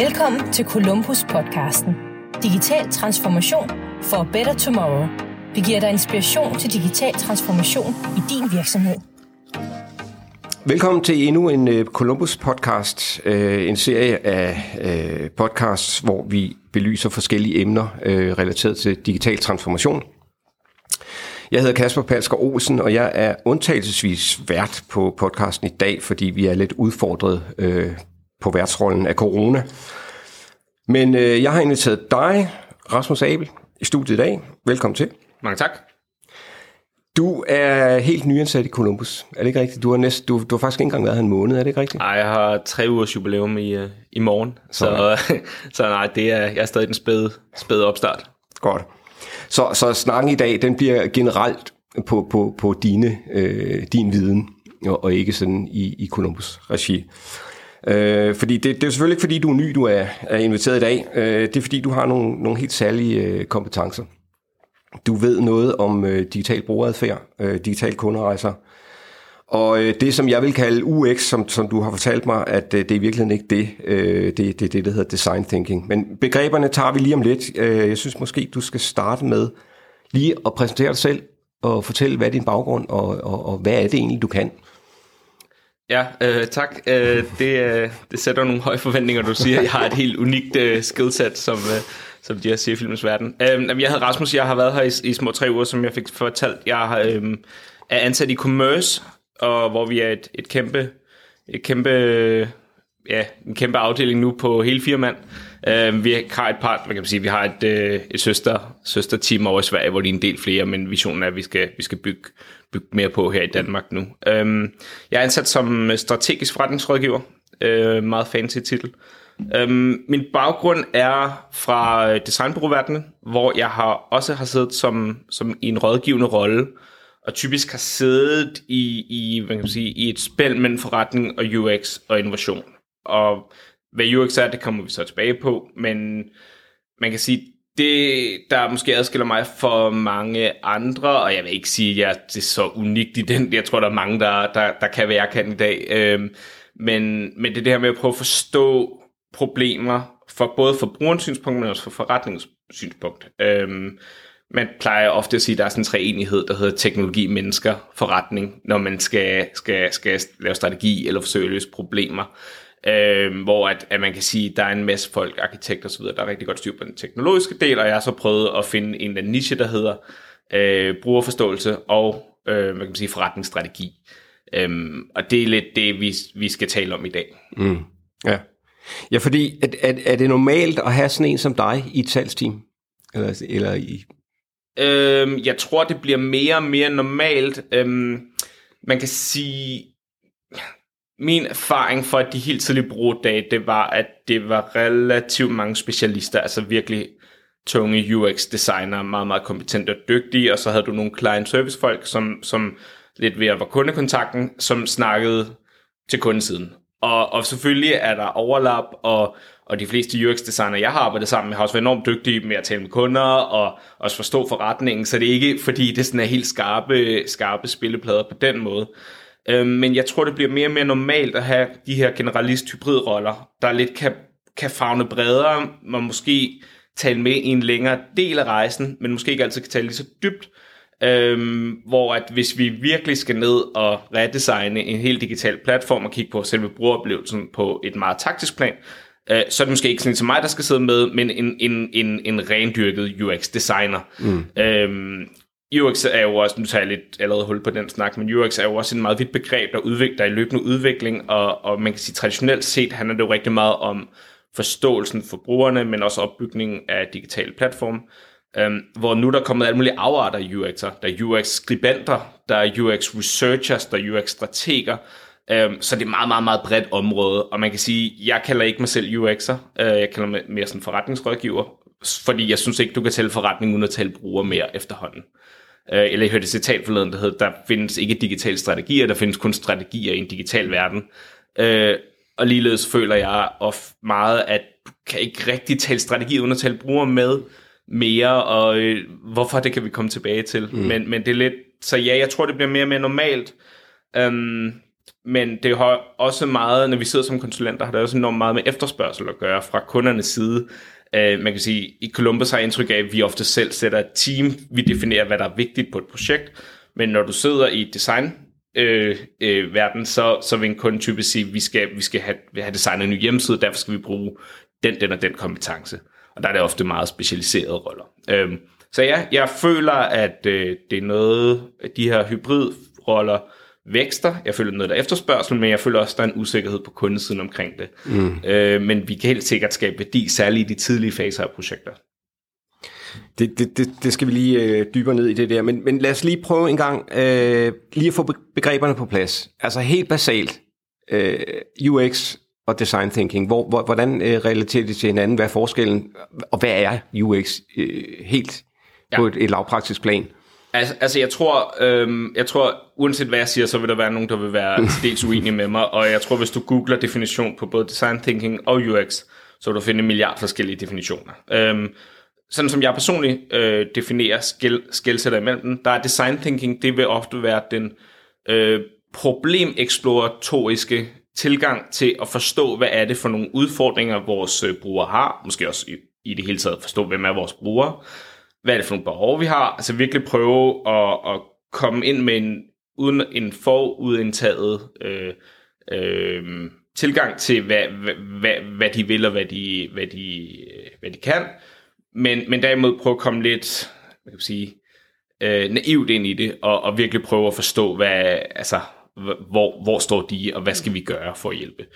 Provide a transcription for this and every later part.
Velkommen til Columbus podcasten. Digital transformation for a better tomorrow. Vi giver dig inspiration til digital transformation i din virksomhed. Velkommen til endnu en øh, Columbus podcast, øh, en serie af øh, podcasts, hvor vi belyser forskellige emner relateret til digital transformation. Jeg hedder Kasper Palsker Olsen, og jeg er undtagelsesvis vært på podcasten i dag, fordi vi er lidt udfordret på værtsrollen af corona. Men jeg har inviteret dig, Rasmus Abel, i studiet i dag. Velkommen til. Mange tak. Du er helt nyansat i Columbus. Er det ikke rigtigt? Du har, næst, du, du har faktisk ikke engang været her en måned, er det ikke rigtigt? Nej, jeg har tre ugers jubilæum i, uh, i morgen. Så, så nej, det er, jeg er stadig den spæde, spæde opstart. Godt. Så, så snakken i dag, den bliver generelt på, på, på dine, øh, din viden, og, og ikke sådan i, i Columbus regi. Øh, fordi det, det er selvfølgelig ikke fordi, du er ny, du er, er inviteret i dag. Øh, det er fordi, du har nogle, nogle helt særlige øh, kompetencer. Du ved noget om øh, digital brugeradfærd, øh, digital kunderejser, og øh, det, som jeg vil kalde UX, som, som du har fortalt mig, at øh, det er i virkeligheden ikke det. Øh, det, det er det, der hedder design thinking. Men begreberne tager vi lige om lidt. Øh, jeg synes måske, du skal starte med lige at præsentere dig selv og fortælle, hvad er din baggrund, og, og, og hvad er det egentlig, du kan? Ja, øh, tak. Øh, det, øh, det sætter nogle høje forventninger, du siger. Jeg har et helt unikt øh, skillset, som, øh, som de har siger i filmens verden. Øh, jeg hedder Rasmus, jeg har været her i, i små tre uger, som jeg fik fortalt. Jeg øh, er ansat i Commerce, og hvor vi er et, et kæmpe, et kæmpe, ja, en kæmpe afdeling nu på hele fire mand. Uh, vi har et par, hvad kan man sige, vi har et, uh, et søster, søsterteam over i Sverige, hvor de er en del flere, men visionen er, at vi skal, vi skal bygge, bygge mere på her i Danmark nu. Uh, jeg er ansat som øh, strategisk forretningsrådgiver, uh, meget fancy titel. Uh, min baggrund er fra designbureauverdenen, hvor jeg har også har siddet som, som i en rådgivende rolle, og typisk har siddet i, i, hvad kan man sige, i et spil mellem forretning og UX og innovation. Og hvad UX er, det kommer vi så tilbage på, men man kan sige, det, der måske adskiller mig for mange andre, og jeg vil ikke sige, at det er så unikt i den, jeg tror, der er mange, der, der, der kan være kan i dag, øhm, men, men det er det her med at prøve at forstå problemer, for både forbrugerens synspunkt, men også for forretningens synspunkt. Øhm, man plejer ofte at sige, at der er sådan en treenighed, der hedder teknologi, mennesker, forretning, når man skal, skal, skal lave strategi eller forsøge at løse problemer. Øh, hvor at, at man kan sige, at der er en masse folk, arkitekter osv., der er rigtig godt styr på den teknologiske del, og jeg har så prøvet at finde en eller anden niche, der hedder øh, brugerforståelse og øh, man kan sige, forretningsstrategi. Øhm, og det er lidt det, vi, vi skal tale om i dag. Mm. Ja. ja, fordi er, er, er det normalt at have sådan en som dig i et salgsteam? Eller, eller i Øhm, jeg tror, det bliver mere og mere normalt. Øhm, man kan sige, min erfaring fra de helt tidlige brugerdage, det var, at det var relativt mange specialister, altså virkelig tunge UX-designer, meget, meget kompetente og dygtige, og så havde du nogle client service folk, som, som lidt ved at være kundekontakten, som snakkede til kundesiden. Og, og selvfølgelig er der overlap, og og de fleste UX-designer, jeg har arbejdet sammen med, har også været enormt dygtige med at tale med kunder og også forstå forretningen, så det er ikke fordi, det sådan er helt skarpe, skarpe spilleplader på den måde. Øhm, men jeg tror, det bliver mere og mere normalt at have de her generalist-hybridroller, der lidt kan, kan fagne bredere, man måske tale med i en længere del af rejsen, men måske ikke altid kan tale lige så dybt. Øhm, hvor at hvis vi virkelig skal ned og redesigne en helt digital platform og kigge på selve brugeroplevelsen på et meget taktisk plan, øh, så er det måske ikke sådan som mig, der skal sidde med, men en, en, en, en rendyrket UX-designer. Mm. Øhm, UX er jo også, nu tager jeg lidt allerede hul på den snak, men UX er jo også en meget vidt begreb, der, udvikler, der er i løbende udvikling, og, og man kan sige traditionelt set handler det jo rigtig meget om forståelsen for brugerne, men også opbygningen af digitale platform. Um, hvor nu der er kommet alle mulige afarter af UX'er. Der er UX-skribenter, der er UX-researchers, der er UX-strateger, Um, øhm, så det er meget, meget, meget bredt område, og man kan sige, jeg kalder ikke mig selv UX'er, uh, øh, jeg kalder mig mere sådan forretningsrådgiver, fordi jeg synes ikke, du kan tælle forretning uden at tale bruger mere efterhånden. Uh, eller jeg hørte et citat forleden, der hedder, der findes ikke digitale strategier, der findes kun strategier i en digital verden. Uh, og ligeledes føler jeg of meget, at du kan ikke rigtig tale strategi uden at tale bruger med mere, og øh, hvorfor det kan vi komme tilbage til. Mm. Men, men det er lidt, så ja, jeg tror, det bliver mere og mere normalt. Um, men det har også meget, når vi sidder som konsulenter, har det også enormt meget med efterspørgsel at gøre fra kundernes side. Øh, man kan sige, i Columbus har jeg indtryk af, at vi ofte selv sætter et team, vi definerer, hvad der er vigtigt på et projekt, men når du sidder i design øh, øh, verden, så, så vil en kunde typisk sige, at vi skal, vi skal have, have designet en ny hjemmeside, derfor skal vi bruge den, den og den kompetence. Og der er det ofte meget specialiserede roller. Øh, så ja, jeg føler, at øh, det er noget de her hybridroller vækster. Jeg føler noget, der er efterspørgsel, men jeg føler også, at der er en usikkerhed på kundesiden omkring det. Mm. Øh, men vi kan helt sikkert skabe værdi, særligt i de tidlige faser af projekter. Det, det, det, det skal vi lige øh, dybere ned i det der, men, men lad os lige prøve en gang øh, lige at få begreberne på plads. Altså helt basalt, øh, UX og design thinking, hvor, hvor, hvordan øh, relaterer de til hinanden, hvad er forskellen, og hvad er UX øh, helt ja. på et, et lavpraktisk plan? Altså, altså jeg tror, øhm, jeg tror, uanset hvad jeg siger, så vil der være nogen, der vil være dels uenige med mig, og jeg tror, hvis du googler definition på både design thinking og UX, så vil du finde en milliard forskellige definitioner. Øhm, sådan som jeg personligt øh, definerer skæl, skældsætter imellem dem, der er design thinking, det vil ofte være den øh, problemeksploratoriske tilgang til at forstå, hvad er det for nogle udfordringer, vores øh, brugere har, måske også i, i det hele taget forstå, hvem er vores brugere, hvad er det for nogle behov, vi har, altså virkelig prøve at, at komme ind med en, uden en forudindtaget øh, øh, tilgang til, hvad, hvad, hvad, hvad de vil og hvad de, hvad de, øh, hvad de kan, men, men derimod prøve at komme lidt, hvad kan man sige, øh, naivt ind i det, og, og virkelig prøve at forstå, hvad, altså, hvor, hvor står de, og hvad skal vi gøre for at hjælpe.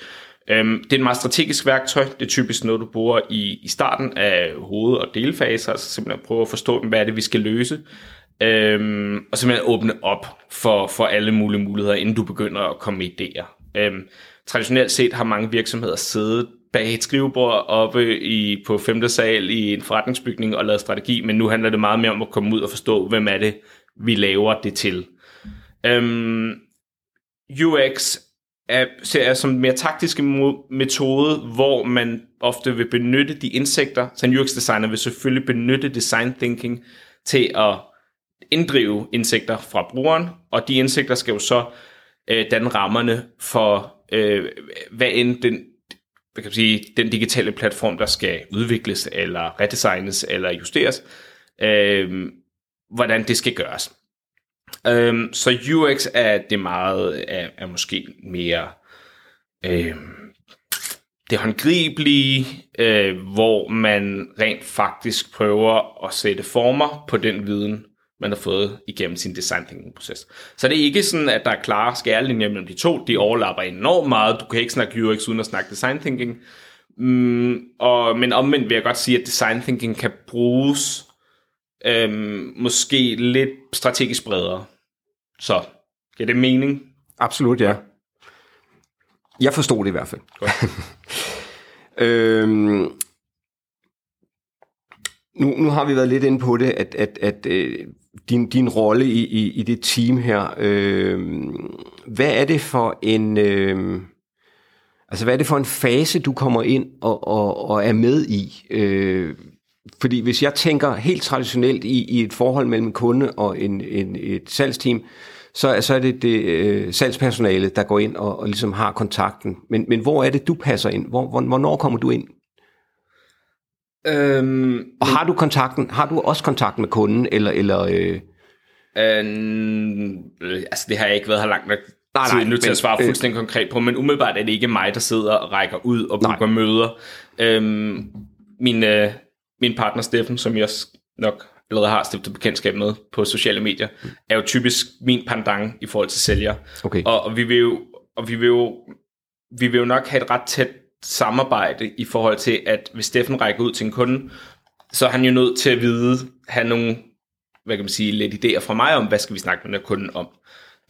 Øhm, det er et meget strategisk værktøj. Det er typisk noget, du bruger i, i starten af hoved- og delfaser, altså simpelthen prøve at forstå, hvad er det, vi skal løse. Øhm, og simpelthen åbne op for, for alle mulige muligheder, inden du begynder at komme med idéer. Øhm, traditionelt set har mange virksomheder siddet bag et skrivebord oppe i, på femte sal i en forretningsbygning og lavet strategi, men nu handler det meget mere om at komme ud og forstå, hvem er det, vi laver det til. Øhm, UX er, ser som en mere taktisk metode, hvor man ofte vil benytte de indsigter, så en UX-designer vil selvfølgelig benytte design thinking til at inddrive indsigter fra brugeren, og de indsigter skal jo så øh, danne rammerne for, øh, hvad end den, hvad kan man sige, den digitale platform, der skal udvikles, eller redesignes, eller justeres, øh, hvordan det skal gøres. Øhm, så UX er det meget, er, er måske mere øhm, det håndgribelige, øh, hvor man rent faktisk prøver at sætte former på den viden, man har fået igennem sin design thinking proces. Så det er ikke sådan, at der er klare skærlinjer mellem de to. De overlapper enormt meget. Du kan ikke snakke UX uden at snakke design thinking. Mm, og, men omvendt vil jeg godt sige, at design thinking kan bruges øhm, måske lidt strategisk bredere. Så, giver det mening? Absolut, ja. Jeg forstod det i hvert fald. Godt. øhm, nu, nu har vi været lidt inde på det, at, at, at øh, din, din rolle i, i, i det team her, øh, hvad er det for en... Øh, altså, hvad er det for en fase, du kommer ind og, og, og er med i? Øh, fordi hvis jeg tænker helt traditionelt i, i et forhold mellem kunde og en, en, et salgsteam, så, så er det det øh, salgspersonale, der går ind og, og ligesom har kontakten. Men, men hvor er det, du passer ind? Hvor, hvor, hvornår kommer du ind? Øhm, og har du kontakten? Har du også kontakt med kunden, eller... eller øh... øhm, altså, det har jeg ikke været her langt nok nej, nej, nu til at svare øh, fuldstændig øh, konkret på, men umiddelbart er det ikke mig, der sidder og rækker ud og booker møder. Øhm, min, øh, min partner Steffen, som jeg nok allerede har stiftet bekendtskab med på sociale medier, er jo typisk min pandang i forhold til sælger. Okay. Og, og, vi vil jo, og vi vil jo, vi vil jo nok have et ret tæt samarbejde i forhold til, at hvis Steffen rækker ud til en kunde, så er han jo nødt til at vide, have nogle, hvad kan man sige, lidt idéer fra mig om, hvad skal vi snakke med den kunden om.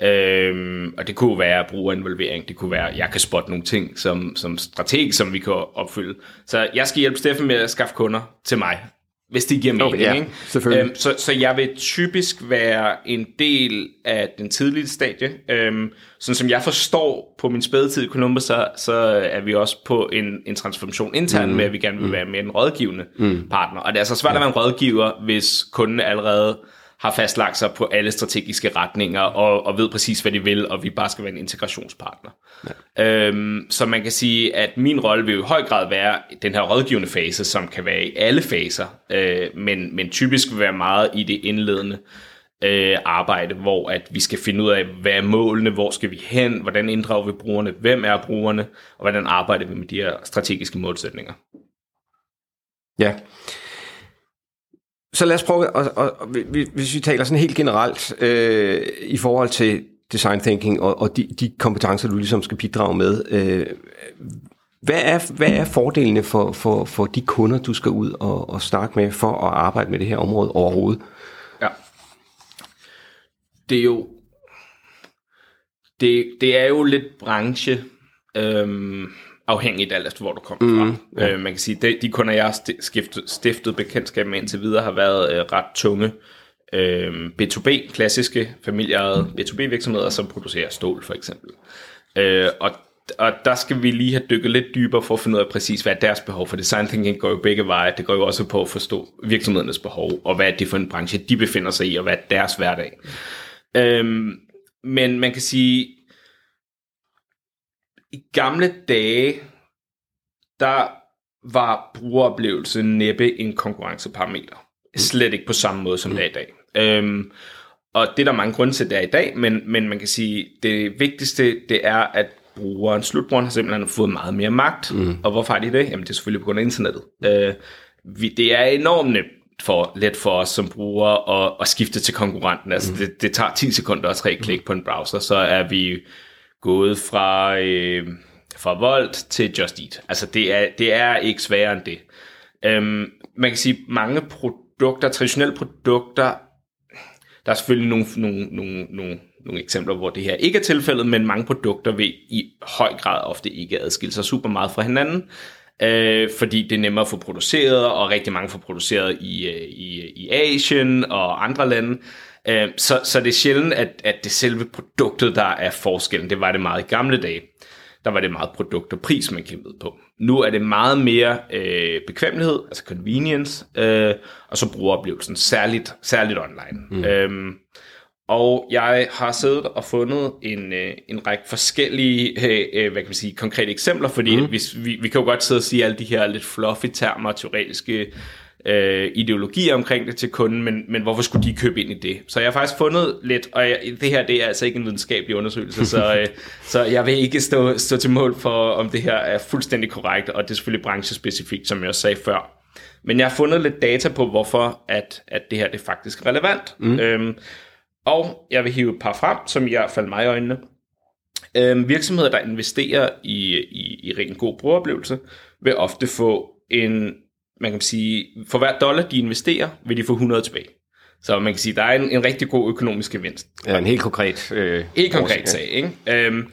Øhm, og det kunne være brugerinvolvering, det kunne være, at jeg kan spotte nogle ting som, som strateg, som vi kan opfylde. Så jeg skal hjælpe Steffen med at skaffe kunder til mig, hvis det giver mening. Okay, ja, selvfølgelig. Øhm, så, så jeg vil typisk være en del af den tidlige stadie. Øhm, sådan som jeg forstår på min spædetid i Columbus, så, så er vi også på en, en transformation intern mm. med, at vi gerne vil mm. være med en rådgivende mm. partner. Og det er altså svært ja. at være en rådgiver, hvis kunden allerede har fastlagt sig på alle strategiske retninger og, og ved præcis, hvad de vil, og vi bare skal være en integrationspartner. Ja. Øhm, så man kan sige, at min rolle vil i høj grad være den her rådgivende fase, som kan være i alle faser, øh, men, men typisk vil være meget i det indledende øh, arbejde, hvor at vi skal finde ud af, hvad er målene, hvor skal vi hen, hvordan inddrager vi brugerne, hvem er brugerne, og hvordan arbejder vi med de her strategiske målsætninger. Ja. Så lad os prøve, og, og, og, hvis vi taler sådan helt generelt øh, i forhold til design thinking og, og de, de kompetencer, du ligesom skal bidrage med. Øh, hvad, er, hvad er fordelene for, for, for de kunder, du skal ud og, og snakke med for at arbejde med det her område overhovedet? Ja. Det er jo det, det er jo lidt branche øhm, afhængigt alt efter, hvor du kommer mm, fra. Ja. Øh, man kan sige, de, de kunder, jeg har stiftet, stiftet bekendtskab med indtil videre, har været øh, ret tunge øh, B2B, klassiske familieejede B2B-virksomheder, som producerer stål for eksempel. Øh, og og der skal vi lige have dykket lidt dybere for at finde ud af præcis, hvad er deres behov. For design thinking går jo begge veje. Det går jo også på at forstå virksomhedernes behov, og hvad er det for en branche, de befinder sig i, og hvad er deres hverdag. Øhm, men man kan sige, i gamle dage, der var brugeroplevelse næppe en konkurrenceparameter. Slet ikke på samme måde, som det er i dag. Øhm, og det er der mange grunde til, det er i dag, men, men man kan sige, det vigtigste, det er, at brugeren, slutbrugeren har simpelthen fået meget mere magt. Mm. Og hvorfor har de det? Jamen det er selvfølgelig på grund af internettet. Øh, vi, det er enormt nemt for, let for os som brugere at, at skifte til konkurrenten. Altså mm. det, det tager 10 sekunder og tre klik på en browser, så er vi gået fra, øh, fra Volt til Just Eat. Altså det er, det er ikke sværere end det. Øhm, man kan sige, mange produkter, traditionelle produkter, der er selvfølgelig nogle, nogle, nogle, nogle, nogle eksempler, hvor det her ikke er tilfældet, men mange produkter vil i høj grad ofte ikke adskille sig super meget fra hinanden, øh, fordi det er nemmere at få produceret, og rigtig mange får produceret i, øh, i, i Asien og andre lande. Øh, så, så det er sjældent, at, at det selve produktet, der er forskellen. Det var det meget i gamle dage. Der var det meget produkt og pris, man kæmpede på. Nu er det meget mere øh, bekvemmelighed, altså convenience, øh, og så brugeroplevelsen, særligt, særligt online. Mm. Øhm, og jeg har siddet og fundet en, øh, en række forskellige øh, øh hvad kan man sige, konkrete eksempler, fordi mm. hvis, vi, vi kan jo godt sidde og sige alle de her lidt fluffy termer, teoretiske øh, ideologier omkring det til kunden, men, men hvorfor skulle de købe ind i det? Så jeg har faktisk fundet lidt, og jeg, det her det er altså ikke en videnskabelig undersøgelse, så, øh, så jeg vil ikke stå, stå til mål for, om det her er fuldstændig korrekt, og det er selvfølgelig branchespecifikt, som jeg også sagde før. Men jeg har fundet lidt data på, hvorfor at, at det her det er faktisk relevant. Mm. Øhm, og jeg vil hive et par frem, som i hvert fald mig i øjnene. Øhm, virksomheder, der investerer i, i, i ren god brugeroplevelse, vil ofte få en man kan sige, for hver dollar, de investerer, vil de få 100 tilbage. Så man kan sige, der er en, en rigtig god økonomisk gevinst. Ja, en helt konkret øh, Helt konkret sag, ikke? Øhm,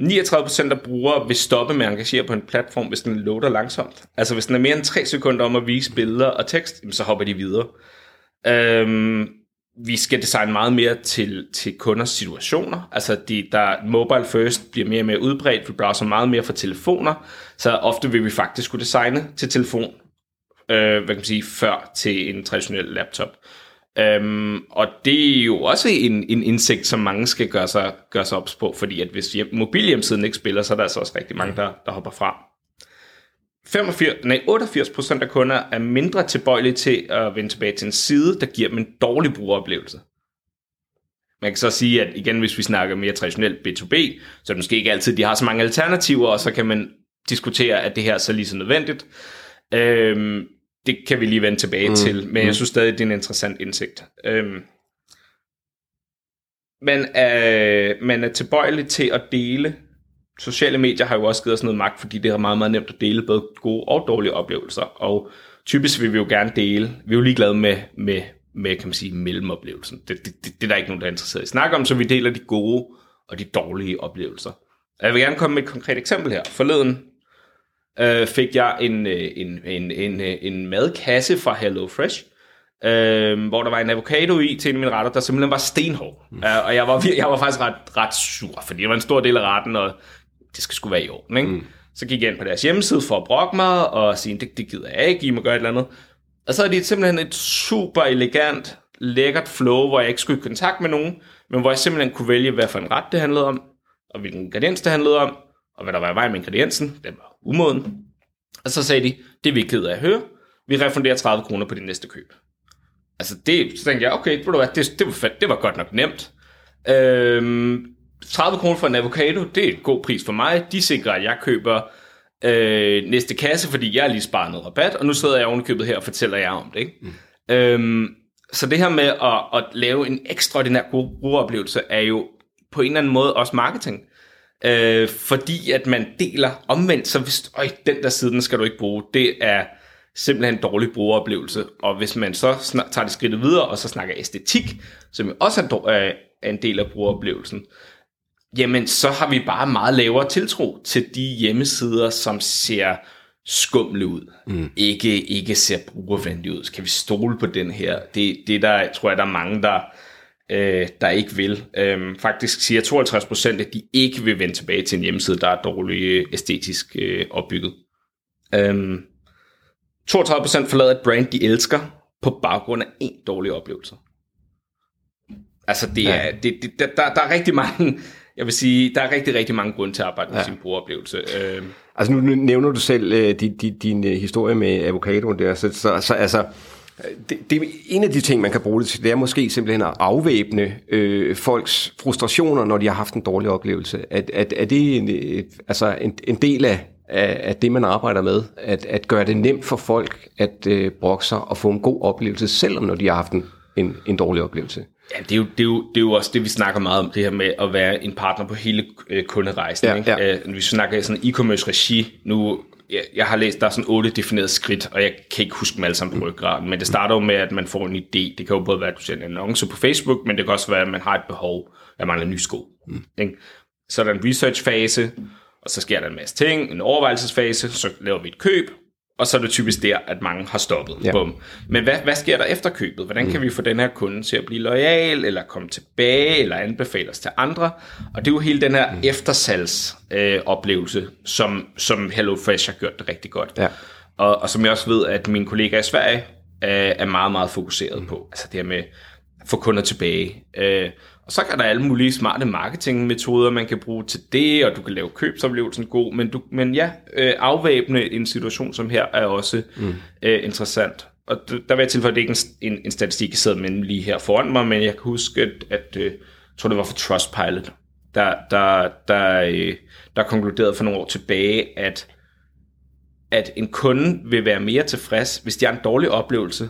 39% af brugere vil stoppe med at engagere på en platform, hvis den loader langsomt. Altså hvis den er mere end 3 sekunder om at vise billeder og tekst, så hopper de videre. Øhm, vi skal designe meget mere til, til kunders situationer. Altså, de, der mobile first bliver mere og mere udbredt. Vi browser meget mere for telefoner. Så ofte vil vi faktisk kunne designe til telefon øh, hvad kan man sige, før til en traditionel laptop. Øhm, og det er jo også en, en indsigt, som mange skal gøre sig, gøre sig ops på, fordi at hvis hjem, mobilhjemmesiden ikke spiller, så er der altså også rigtig mange, der, der hopper fra. 85, nej, 88% af kunder er mindre tilbøjelige til at vende tilbage til en side, der giver dem en dårlig brugeroplevelse. Man kan så sige, at igen, hvis vi snakker mere traditionelt B2B, så er det måske ikke altid, de har så mange alternativer, og så kan man diskutere, at det her er så lige så nødvendigt. Øhm, det kan vi lige vende tilbage mm. til, men jeg mm. synes stadig, det er en interessant indsigt. Øhm, man, er, man er tilbøjelig til at dele. Sociale medier har jo også givet os noget magt, fordi det er meget, meget nemt at dele både gode og dårlige oplevelser. Og typisk vil vi jo gerne dele. Vi er jo ligeglade med, med, med kan man sige, mellemoplevelsen. Det, det, det, det er der ikke nogen, der er interesseret i. Snak om, så vi deler de gode og de dårlige oplevelser. Jeg vil gerne komme med et konkret eksempel her. Forleden øh, fik jeg en, øh, en, en, en, øh, en madkasse fra Hello Fresh, øh, hvor der var en avocado i til en af mine retter, der simpelthen var stenhård. Mm. Uh, og jeg var, jeg var faktisk ret, ret sur, fordi det var en stor del af retten, og det skal sgu være i orden. Ikke? Mm. Så gik jeg ind på deres hjemmeside for at brokke mig, og sige, det, det gider jeg ikke, I må gøre et eller andet. Og så er de simpelthen et super elegant lækkert flow, hvor jeg ikke skulle i kontakt med nogen, men hvor jeg simpelthen kunne vælge, hvad for en ret det handlede om, og hvilken ingrediens det handlede om, og hvad der var i vej med ingrediensen, den var umoden. Og så sagde de, det er vi ked af at høre, vi refunderer 30 kroner på dit næste køb. Altså det, så tænkte jeg, okay, ved du hvad, det, det, var, fedt, det var godt nok nemt. Øhm, 30 kroner for en avocado, det er en god pris for mig. De sikrer, at jeg køber øh, næste kasse, fordi jeg har lige sparet noget rabat, og nu sidder jeg ovenikøbet her og fortæller jer om det. Ikke? Mm. Øhm, så det her med at, at lave en ekstraordinær god brugeroplevelse, er jo på en eller anden måde også marketing. Øh, fordi at man deler omvendt, så hvis, øj, den der side, den skal du ikke bruge, det er simpelthen en dårlig brugeroplevelse. Og hvis man så snak, tager det skridt videre, og så snakker æstetik, som jo også er, er en del af brugeroplevelsen, jamen så har vi bare meget lavere tiltro til de hjemmesider, som ser skumle ud. Mm. Ikke, ikke ser brugervenlige ud. Kan vi stole på den her? Det, det der, tror jeg, der er mange, der, øh, der ikke vil. Øhm, faktisk siger 52 procent, at de ikke vil vende tilbage til en hjemmeside, der er dårligt æstetisk øh, opbygget. Øhm, 32 procent forlader et brand, de elsker, på baggrund af en dårlig oplevelse. Altså, det er, ja. det, det, der, der er rigtig mange jeg vil sige, der er rigtig, rigtig mange grunde til at arbejde med ja. sin brugeroplevelse. Øh. Altså nu nævner du selv øh, din, din, din øh, historie med avocado der, så, så, så altså, det, det, en af de ting, man kan bruge det til, det er måske simpelthen at afvæbne øh, folks frustrationer, når de har haft en dårlig oplevelse. Er, er, er det en, øh, altså en, en del af, af, af det, man arbejder med? At, at gøre det nemt for folk at øh, brokke sig og få en god oplevelse, selvom når de har haft en, en, en dårlig oplevelse? Ja, det er, jo, det, er jo, det er jo også det, vi snakker meget om, det her med at være en partner på hele øh, kunderejsen. Ja, ikke? Ja. Øh, vi snakker sådan e-commerce regi, nu, jeg, jeg har læst, der er sådan otte definerede skridt, og jeg kan ikke huske dem alle sammen på ryggraden, men det starter jo med, at man får en idé. Det kan jo både være, at du ser en annonce på Facebook, men det kan også være, at man har et behov, at man har nye sko. Mm. Ikke? Så er der en research-fase, og så sker der en masse ting, en overvejelsesfase, så laver vi et køb, og så er det typisk der, at mange har stoppet. Ja. Bum. Men hvad, hvad sker der efter købet? Hvordan mm. kan vi få den her kunde til at blive lojal, eller komme tilbage, eller anbefale os til andre? Og det er jo hele den her mm. eftersalgsoplevelse, øh, oplevelse, som, som HelloFresh har gjort det rigtig godt. Ja. Og, og som jeg også ved, at mine kollegaer i Sverige øh, er meget, meget fokuseret mm. på. Altså det her med få kunder tilbage. Øh, og så kan der alle mulige smarte marketingmetoder, man kan bruge til det, og du kan lave købsoplevelsen god, men, du, men ja, øh, afvæbne en situation som her er også mm. øh, interessant. Og der vil jeg tilføje, at det ikke er en, en, en statistik, jeg sidder med lige her foran mig, men jeg kan huske, at, at øh, jeg tror, det var for Trustpilot, der, der, der, øh, der konkluderede for nogle år tilbage, at, at en kunde vil være mere tilfreds, hvis de har en dårlig oplevelse,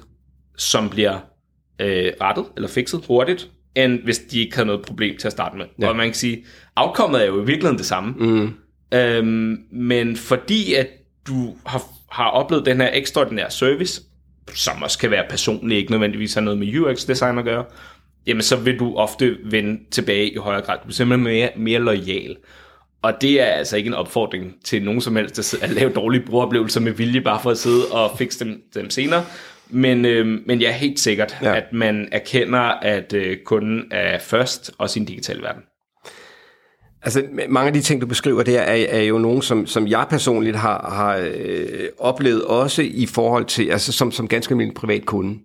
som bliver øh, rettet eller fikset hurtigt, end hvis de ikke havde noget problem til at starte med. Ja. Og man kan sige, afkommet er jo i virkeligheden det samme. Mm. Øhm, men fordi at du har, har oplevet den her ekstraordinære service, som også kan være personlig, ikke nødvendigvis har noget med UX-design at gøre, jamen så vil du ofte vende tilbage i højere grad. Du bliver simpelthen mere, mere lojal. Og det er altså ikke en opfordring til nogen som helst at lave dårlige brugeroplevelser med vilje, bare for at sidde og fikse dem, dem senere. Men, øh, men ja, helt sikkert, ja. at man erkender, at øh, kunden er først, også i en digital verden. Altså, mange af de ting, du beskriver der, er, er jo nogen, som, som jeg personligt har, har øh, oplevet også i forhold til, altså som, som ganske almindelig privat kunde.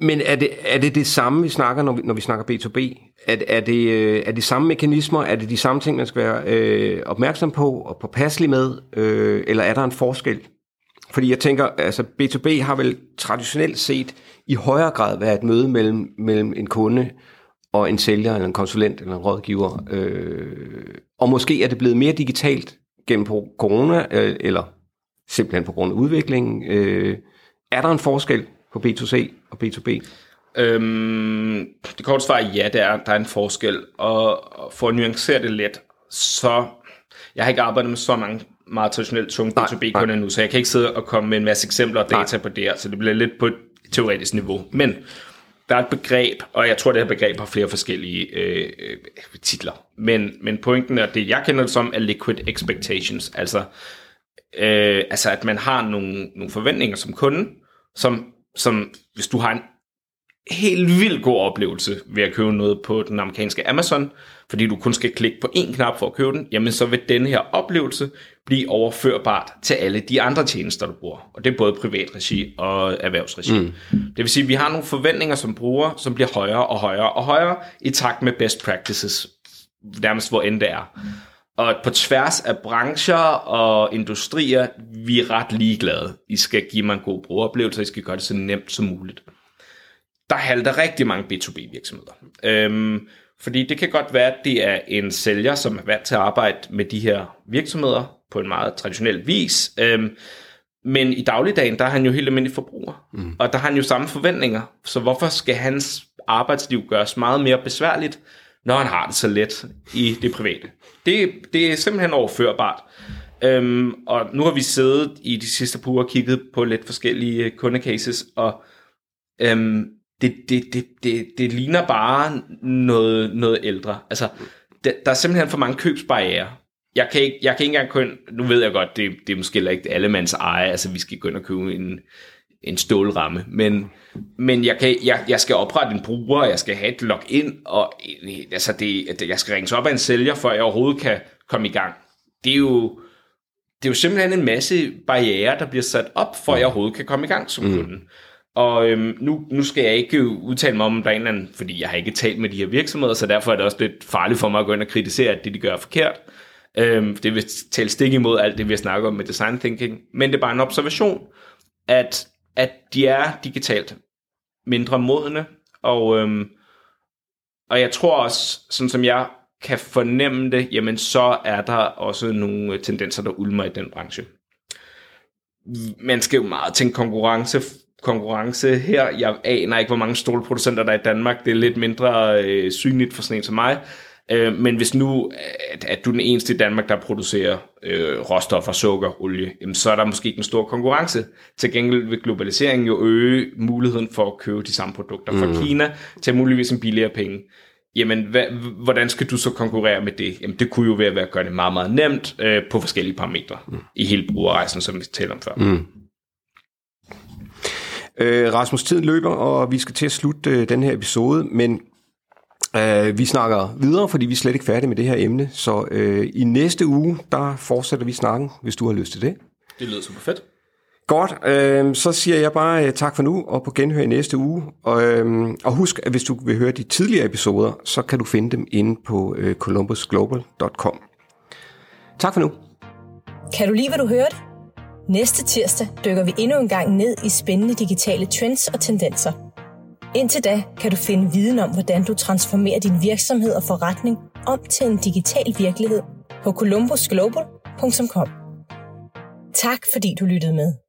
Men er det, er det det samme, vi snakker, når vi, når vi snakker B2B? Er, er, det, øh, er det samme mekanismer? Er det de samme ting, man skal være øh, opmærksom på og påpasselig med? Øh, eller er der en forskel? Fordi jeg tænker, altså B2B har vel traditionelt set i højere grad været et møde mellem, mellem en kunde og en sælger, eller en konsulent, eller en rådgiver. Øh, og måske er det blevet mere digitalt gennem på corona, øh, eller simpelthen på grund af udviklingen. Øh, er der en forskel på B2C og B2B? Øhm, det korte svar er ja, der er, der er en forskel. Og for at nuancere det lidt, så jeg har ikke arbejdet med så mange meget traditionelt tunge B2B-kunder nu, så jeg kan ikke sidde og komme med en masse eksempler og data nej. på det her, så det bliver lidt på et teoretisk niveau. Men der er et begreb, og jeg tror, det her begreb har flere forskellige øh, øh, titler. Men, men pointen er, det jeg kender det som, er liquid expectations. Altså, øh, altså at man har nogle, nogle forventninger som kunde, som, som hvis du har en helt vildt god oplevelse ved at købe noget på den amerikanske Amazon, fordi du kun skal klikke på én knap for at købe den, jamen så vil denne her oplevelse blive overførbart til alle de andre tjenester, du bruger. Og det er både privat regi og erhvervsregi. Mm. Det vil sige, at vi har nogle forventninger som bruger, som bliver højere og højere og højere i takt med best practices, nærmest hvor end det er. Og på tværs af brancher og industrier, vi er ret ligeglade. I skal give mig en god brugeroplevelse, og I skal gøre det så nemt som muligt. Der halter rigtig mange B2B virksomheder. Øhm, fordi det kan godt være, at det er en sælger, som er vant til at arbejde med de her virksomheder på en meget traditionel vis. Øhm, men i dagligdagen, der er han jo helt almindelig forbruger. Mm. Og der har han jo samme forventninger. Så hvorfor skal hans arbejdsliv gøres meget mere besværligt, når han har det så let i det private? Det, det er simpelthen overførbart. Øhm, og nu har vi siddet i de sidste par uger og kigget på lidt forskellige kundecases, og øhm, det, det, det, det, det ligner bare noget, noget ældre. Altså, der, der er simpelthen for mange købsbarriere. Jeg kan ikke, jeg kan ikke engang kun, nu ved jeg godt, det, det er måske ikke allemands eje, altså vi skal gå ind og købe en, en stålramme, men, men jeg, kan, jeg, jeg skal oprette en bruger, jeg skal have et login, og altså det, jeg skal ringes op af en sælger, for jeg overhovedet kan komme i gang. Det er jo, det er jo simpelthen en masse barriere, der bliver sat op, for at jeg overhovedet kan komme i gang som mm. Og øhm, nu, nu skal jeg ikke udtale mig om, der er en eller anden, fordi jeg har ikke talt med de her virksomheder, så derfor er det også lidt farligt for mig at gå ind og kritisere, at det, de gør er forkert. Øhm, det vil tale stik imod alt det, vi har snakket om med design thinking. Men det er bare en observation, at, at de er digitalt mindre modne, og, øhm, og jeg tror også, sådan som jeg kan fornemme det, jamen så er der også nogle øh, tendenser, der ulmer i den branche. Man skal jo meget tænke konkurrence konkurrence her. Jeg aner ikke, hvor mange stålproducenter der er i Danmark. Det er lidt mindre øh, synligt for sådan en som mig. Øh, men hvis nu, at, at du er den eneste i Danmark, der producerer øh, råstoffer, sukker, olie, jamen, så er der måske ikke en stor konkurrence. Til gengæld vil globaliseringen jo øge muligheden for at købe de samme produkter fra mm. Kina til muligvis en billigere penge. Jamen, hvad, hvordan skal du så konkurrere med det? Jamen, det kunne jo være at gøre det meget, meget nemt øh, på forskellige parametre mm. i hele brugerrejsen, som vi talte om før. Mm. Øh, Rasmus, tiden løber, og vi skal til at slutte øh, den her episode, men øh, vi snakker videre, fordi vi er slet ikke færdige med det her emne. Så øh, i næste uge, der fortsætter vi snakken, hvis du har lyst til det. Det lyder super fedt. Godt, øh, så siger jeg bare øh, tak for nu, og på genhør i næste uge. Og, øh, og husk, at hvis du vil høre de tidligere episoder, så kan du finde dem inde på øh, columbusglobal.com. Tak for nu. Kan du lide, hvad du hørte? Næste tirsdag dykker vi endnu en gang ned i spændende digitale trends og tendenser. Indtil da kan du finde viden om, hvordan du transformerer din virksomhed og forretning om til en digital virkelighed på columbusglobal.com. Tak fordi du lyttede med.